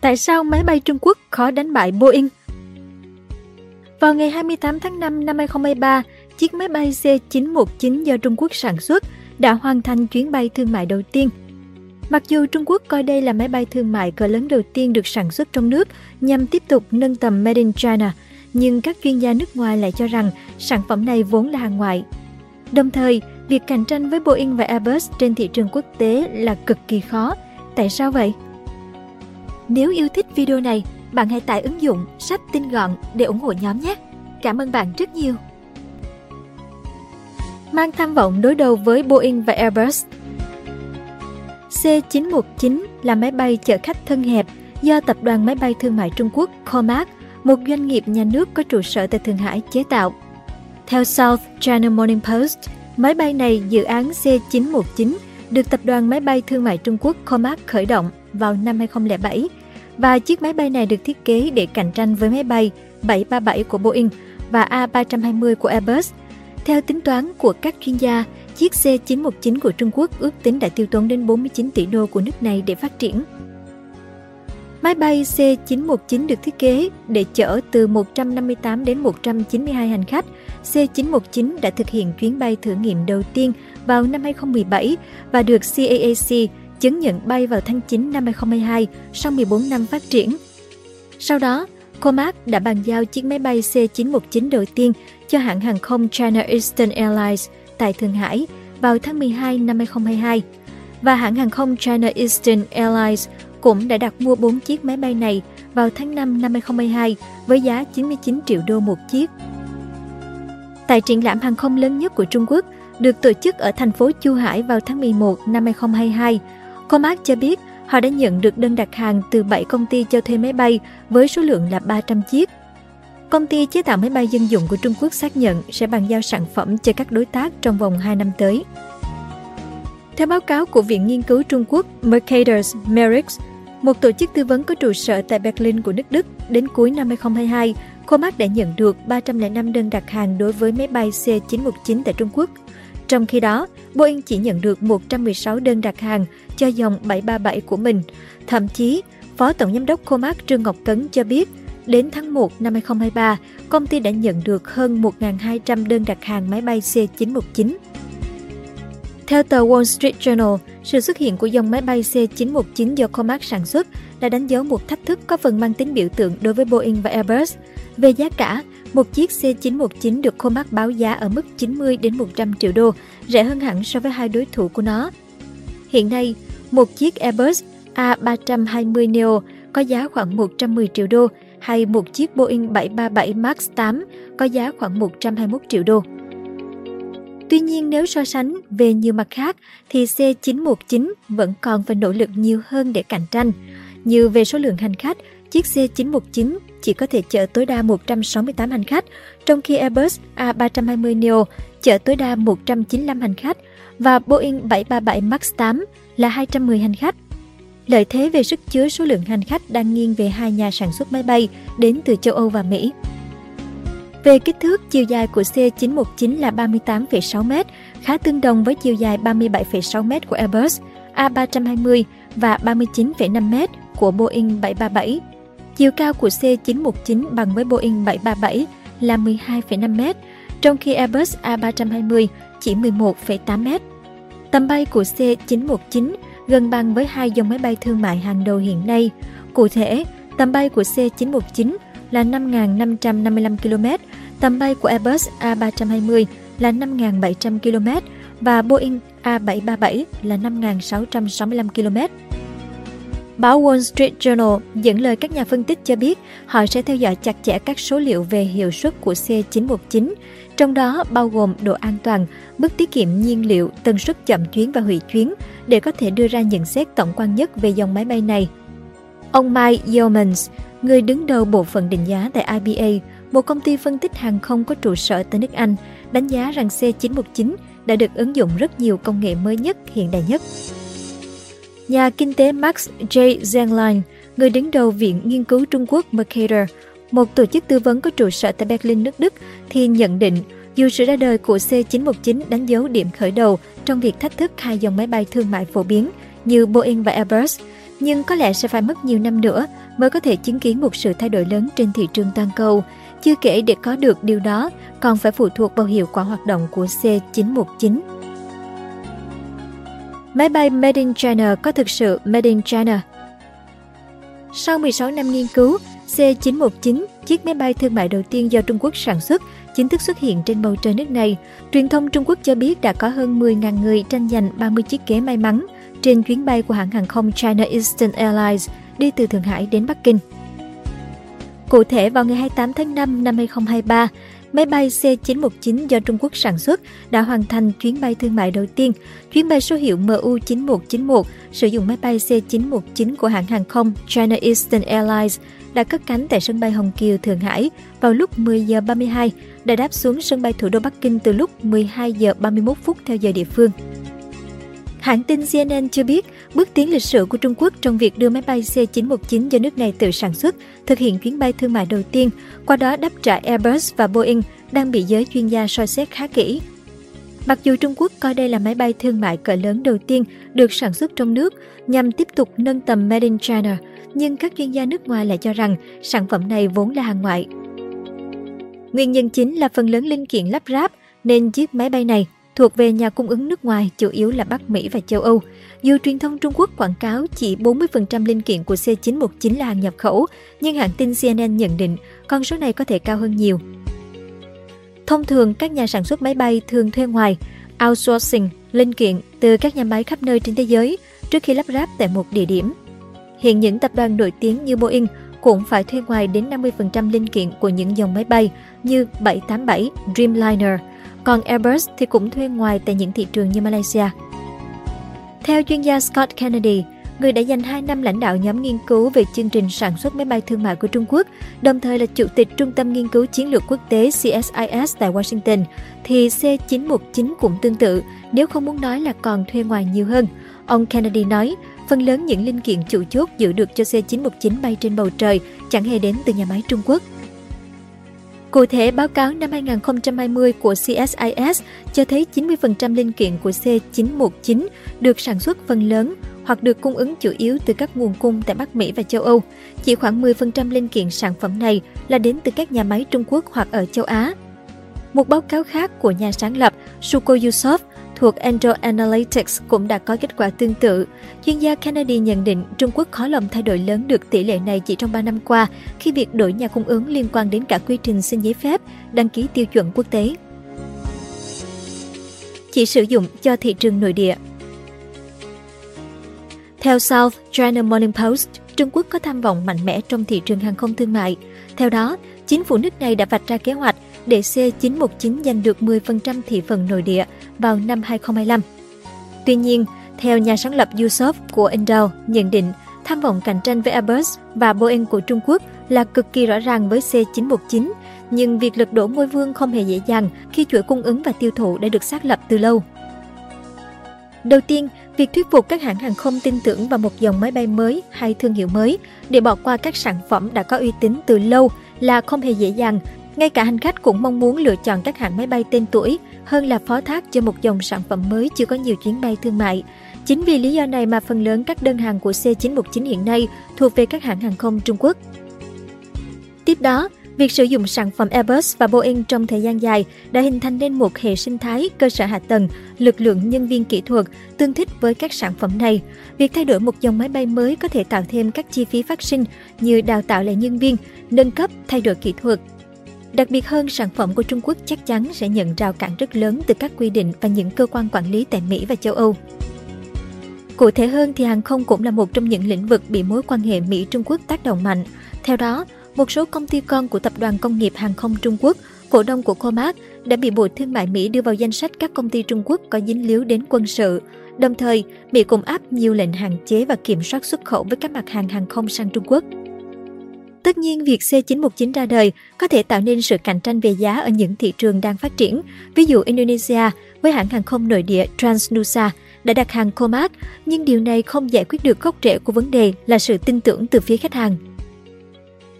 Tại sao máy bay Trung Quốc khó đánh bại Boeing? Vào ngày 28 tháng 5 năm 2023, chiếc máy bay C919 do Trung Quốc sản xuất đã hoàn thành chuyến bay thương mại đầu tiên. Mặc dù Trung Quốc coi đây là máy bay thương mại cỡ lớn đầu tiên được sản xuất trong nước nhằm tiếp tục nâng tầm Made in China, nhưng các chuyên gia nước ngoài lại cho rằng sản phẩm này vốn là hàng ngoại. Đồng thời, việc cạnh tranh với Boeing và Airbus trên thị trường quốc tế là cực kỳ khó. Tại sao vậy? Nếu yêu thích video này, bạn hãy tải ứng dụng sách tin gọn để ủng hộ nhóm nhé. Cảm ơn bạn rất nhiều. Mang tham vọng đối đầu với Boeing và Airbus C919 là máy bay chở khách thân hẹp do tập đoàn máy bay thương mại Trung Quốc Comac, một doanh nghiệp nhà nước có trụ sở tại Thượng Hải chế tạo. Theo South China Morning Post, máy bay này dự án C919 được tập đoàn máy bay thương mại Trung Quốc Comac khởi động vào năm 2007 và chiếc máy bay này được thiết kế để cạnh tranh với máy bay 737 của Boeing và A320 của Airbus. Theo tính toán của các chuyên gia, chiếc C919 của Trung Quốc ước tính đã tiêu tốn đến 49 tỷ đô của nước này để phát triển. Máy bay C919 được thiết kế để chở từ 158 đến 192 hành khách. C919 đã thực hiện chuyến bay thử nghiệm đầu tiên vào năm 2017 và được CAAC chứng nhận bay vào tháng 9 năm 2022 sau 14 năm phát triển. Sau đó, Comac đã bàn giao chiếc máy bay C919 đầu tiên cho hãng hàng không China Eastern Airlines tại Thượng Hải vào tháng 12 năm 2022 và hãng hàng không China Eastern Airlines cũng đã đặt mua 4 chiếc máy bay này vào tháng 5 năm 2022 với giá 99 triệu đô một chiếc. Tại triển lãm hàng không lớn nhất của Trung Quốc, được tổ chức ở thành phố Chu Hải vào tháng 11 năm 2022, Comac cho biết họ đã nhận được đơn đặt hàng từ 7 công ty cho thuê máy bay với số lượng là 300 chiếc. Công ty chế tạo máy bay dân dụng của Trung Quốc xác nhận sẽ bàn giao sản phẩm cho các đối tác trong vòng 2 năm tới. Theo báo cáo của Viện Nghiên cứu Trung Quốc Mercator's Merix, một tổ chức tư vấn có trụ sở tại Berlin của nước Đức, đến cuối năm 2022, Comac đã nhận được 305 đơn đặt hàng đối với máy bay C-919 tại Trung Quốc – trong khi đó, Boeing chỉ nhận được 116 đơn đặt hàng cho dòng 737 của mình. Thậm chí, Phó Tổng Giám đốc Comac Trương Ngọc Tấn cho biết, đến tháng 1 năm 2023, công ty đã nhận được hơn 1.200 đơn đặt hàng máy bay C-919. Theo tờ Wall Street Journal, sự xuất hiện của dòng máy bay C-919 do Comac sản xuất đã đánh dấu một thách thức có phần mang tính biểu tượng đối với Boeing và Airbus. Về giá cả, một chiếc C919 được Comac báo giá ở mức 90 đến 100 triệu đô, rẻ hơn hẳn so với hai đối thủ của nó. Hiện nay, một chiếc Airbus A320 Neo có giá khoảng 110 triệu đô hay một chiếc Boeing 737 MAX 8 có giá khoảng 121 triệu đô. Tuy nhiên nếu so sánh về nhiều mặt khác thì C919 vẫn còn phải nỗ lực nhiều hơn để cạnh tranh, như về số lượng hành khách chiếc C919 chỉ có thể chở tối đa 168 hành khách, trong khi Airbus A320 Neo chở tối đa 195 hành khách và Boeing 737 MAX 8 là 210 hành khách. Lợi thế về sức chứa số lượng hành khách đang nghiêng về hai nhà sản xuất máy bay đến từ châu Âu và Mỹ. Về kích thước, chiều dài của C919 là 38,6m, khá tương đồng với chiều dài 37,6m của Airbus A320 và 39,5m của Boeing 737. Chiều cao của C919 bằng với Boeing 737 là 12,5m, trong khi Airbus A320 chỉ 11,8m. Tầm bay của C919 gần bằng với hai dòng máy bay thương mại hàng đầu hiện nay. Cụ thể, tầm bay của C919 là 5.555 km, tầm bay của Airbus A320 là 5.700 km và Boeing A737 là 5.665 km. Báo Wall Street Journal dẫn lời các nhà phân tích cho biết họ sẽ theo dõi chặt chẽ các số liệu về hiệu suất của C919, trong đó bao gồm độ an toàn, mức tiết kiệm nhiên liệu, tần suất chậm chuyến và hủy chuyến, để có thể đưa ra nhận xét tổng quan nhất về dòng máy bay này. Ông Mike Yeomans, người đứng đầu bộ phận định giá tại IBA, một công ty phân tích hàng không có trụ sở tại nước Anh, đánh giá rằng C919 đã được ứng dụng rất nhiều công nghệ mới nhất, hiện đại nhất nhà kinh tế Max J. Zenglein, người đứng đầu Viện Nghiên cứu Trung Quốc Mercator, một tổ chức tư vấn có trụ sở tại Berlin nước Đức, thì nhận định dù sự ra đời của C-919 đánh dấu điểm khởi đầu trong việc thách thức hai dòng máy bay thương mại phổ biến như Boeing và Airbus, nhưng có lẽ sẽ phải mất nhiều năm nữa mới có thể chứng kiến một sự thay đổi lớn trên thị trường toàn cầu. Chưa kể để có được điều đó còn phải phụ thuộc vào hiệu quả hoạt động của C-919. Máy bay Made in China có thực sự Made in China? Sau 16 năm nghiên cứu, C-919, chiếc máy bay thương mại đầu tiên do Trung Quốc sản xuất, chính thức xuất hiện trên bầu trời nước này. Truyền thông Trung Quốc cho biết đã có hơn 10.000 người tranh giành 30 chiếc ghế may mắn trên chuyến bay của hãng hàng không China Eastern Airlines đi từ Thượng Hải đến Bắc Kinh. Cụ thể, vào ngày 28 tháng 5 năm 2023, máy bay C919 do Trung Quốc sản xuất đã hoàn thành chuyến bay thương mại đầu tiên. Chuyến bay số hiệu MU9191 sử dụng máy bay C919 của hãng hàng không China Eastern Airlines đã cất cánh tại sân bay Hồng Kiều, Thượng Hải vào lúc 10 giờ 32 đã đáp xuống sân bay thủ đô Bắc Kinh từ lúc 12 giờ 31 phút theo giờ địa phương. Hãng tin CNN cho biết, bước tiến lịch sử của Trung Quốc trong việc đưa máy bay C919 do nước này tự sản xuất thực hiện chuyến bay thương mại đầu tiên, qua đó đáp trả Airbus và Boeing đang bị giới chuyên gia soi xét khá kỹ. Mặc dù Trung Quốc coi đây là máy bay thương mại cỡ lớn đầu tiên được sản xuất trong nước nhằm tiếp tục nâng tầm Made in China, nhưng các chuyên gia nước ngoài lại cho rằng sản phẩm này vốn là hàng ngoại. Nguyên nhân chính là phần lớn linh kiện lắp ráp nên chiếc máy bay này thuộc về nhà cung ứng nước ngoài, chủ yếu là Bắc Mỹ và châu Âu. Dù truyền thông Trung Quốc quảng cáo chỉ 40% linh kiện của C919 là hàng nhập khẩu, nhưng hãng tin CNN nhận định con số này có thể cao hơn nhiều. Thông thường, các nhà sản xuất máy bay thường thuê ngoài, outsourcing linh kiện từ các nhà máy khắp nơi trên thế giới trước khi lắp ráp tại một địa điểm. Hiện những tập đoàn nổi tiếng như Boeing cũng phải thuê ngoài đến 50% linh kiện của những dòng máy bay như 787, Dreamliner – còn Airbus thì cũng thuê ngoài tại những thị trường như Malaysia. Theo chuyên gia Scott Kennedy, người đã dành 2 năm lãnh đạo nhóm nghiên cứu về chương trình sản xuất máy bay thương mại của Trung Quốc, đồng thời là chủ tịch Trung tâm Nghiên cứu Chiến lược Quốc tế CSIS tại Washington, thì C919 cũng tương tự, nếu không muốn nói là còn thuê ngoài nhiều hơn. Ông Kennedy nói, phần lớn những linh kiện chủ chốt giữ được cho C919 bay trên bầu trời chẳng hề đến từ nhà máy Trung Quốc. Cụ thể, báo cáo năm 2020 của CSIS cho thấy 90% linh kiện của C919 được sản xuất phần lớn hoặc được cung ứng chủ yếu từ các nguồn cung tại Bắc Mỹ và châu Âu. Chỉ khoảng 10% linh kiện sản phẩm này là đến từ các nhà máy Trung Quốc hoặc ở châu Á. Một báo cáo khác của nhà sáng lập Suko Yusov thuộc Android Analytics cũng đã có kết quả tương tự. Chuyên gia Kennedy nhận định Trung Quốc khó lòng thay đổi lớn được tỷ lệ này chỉ trong 3 năm qua khi việc đổi nhà cung ứng liên quan đến cả quy trình xin giấy phép, đăng ký tiêu chuẩn quốc tế. Chỉ sử dụng cho thị trường nội địa Theo South China Morning Post, Trung Quốc có tham vọng mạnh mẽ trong thị trường hàng không thương mại. Theo đó, chính phủ nước này đã vạch ra kế hoạch để c 919 giành được 10% thị phần nội địa vào năm 2025. Tuy nhiên, theo nhà sáng lập Yusof của Intel nhận định, tham vọng cạnh tranh với Airbus và Boeing của Trung Quốc là cực kỳ rõ ràng với C919, nhưng việc lật đổ ngôi vương không hề dễ dàng khi chuỗi cung ứng và tiêu thụ đã được xác lập từ lâu. Đầu tiên, việc thuyết phục các hãng hàng không tin tưởng vào một dòng máy bay mới hay thương hiệu mới để bỏ qua các sản phẩm đã có uy tín từ lâu là không hề dễ dàng ngay cả hành khách cũng mong muốn lựa chọn các hãng máy bay tên tuổi hơn là phó thác cho một dòng sản phẩm mới chưa có nhiều chuyến bay thương mại. Chính vì lý do này mà phần lớn các đơn hàng của C919 hiện nay thuộc về các hãng hàng không Trung Quốc. Tiếp đó, việc sử dụng sản phẩm Airbus và Boeing trong thời gian dài đã hình thành nên một hệ sinh thái, cơ sở hạ tầng, lực lượng nhân viên kỹ thuật tương thích với các sản phẩm này. Việc thay đổi một dòng máy bay mới có thể tạo thêm các chi phí phát sinh như đào tạo lại nhân viên, nâng cấp, thay đổi kỹ thuật, Đặc biệt hơn, sản phẩm của Trung Quốc chắc chắn sẽ nhận rào cản rất lớn từ các quy định và những cơ quan quản lý tại Mỹ và châu Âu. Cụ thể hơn thì hàng không cũng là một trong những lĩnh vực bị mối quan hệ Mỹ-Trung Quốc tác động mạnh. Theo đó, một số công ty con của Tập đoàn Công nghiệp Hàng không Trung Quốc, cổ đông của Comac, đã bị Bộ Thương mại Mỹ đưa vào danh sách các công ty Trung Quốc có dính líu đến quân sự. Đồng thời, Mỹ cũng áp nhiều lệnh hạn chế và kiểm soát xuất khẩu với các mặt hàng hàng không sang Trung Quốc. Tất nhiên, việc C919 ra đời có thể tạo nên sự cạnh tranh về giá ở những thị trường đang phát triển. Ví dụ Indonesia với hãng hàng không nội địa Transnusa đã đặt hàng Comac, nhưng điều này không giải quyết được gốc rễ của vấn đề là sự tin tưởng từ phía khách hàng.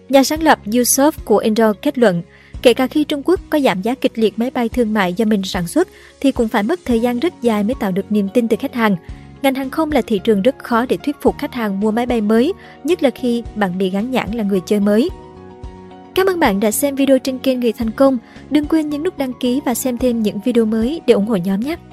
Nhà sáng lập Yusuf của Endor kết luận, kể cả khi Trung Quốc có giảm giá kịch liệt máy bay thương mại do mình sản xuất thì cũng phải mất thời gian rất dài mới tạo được niềm tin từ khách hàng. Ngành hàng không là thị trường rất khó để thuyết phục khách hàng mua máy bay mới, nhất là khi bạn bị gắn nhãn là người chơi mới. Cảm ơn bạn đã xem video trên kênh Người Thành Công. Đừng quên nhấn nút đăng ký và xem thêm những video mới để ủng hộ nhóm nhé!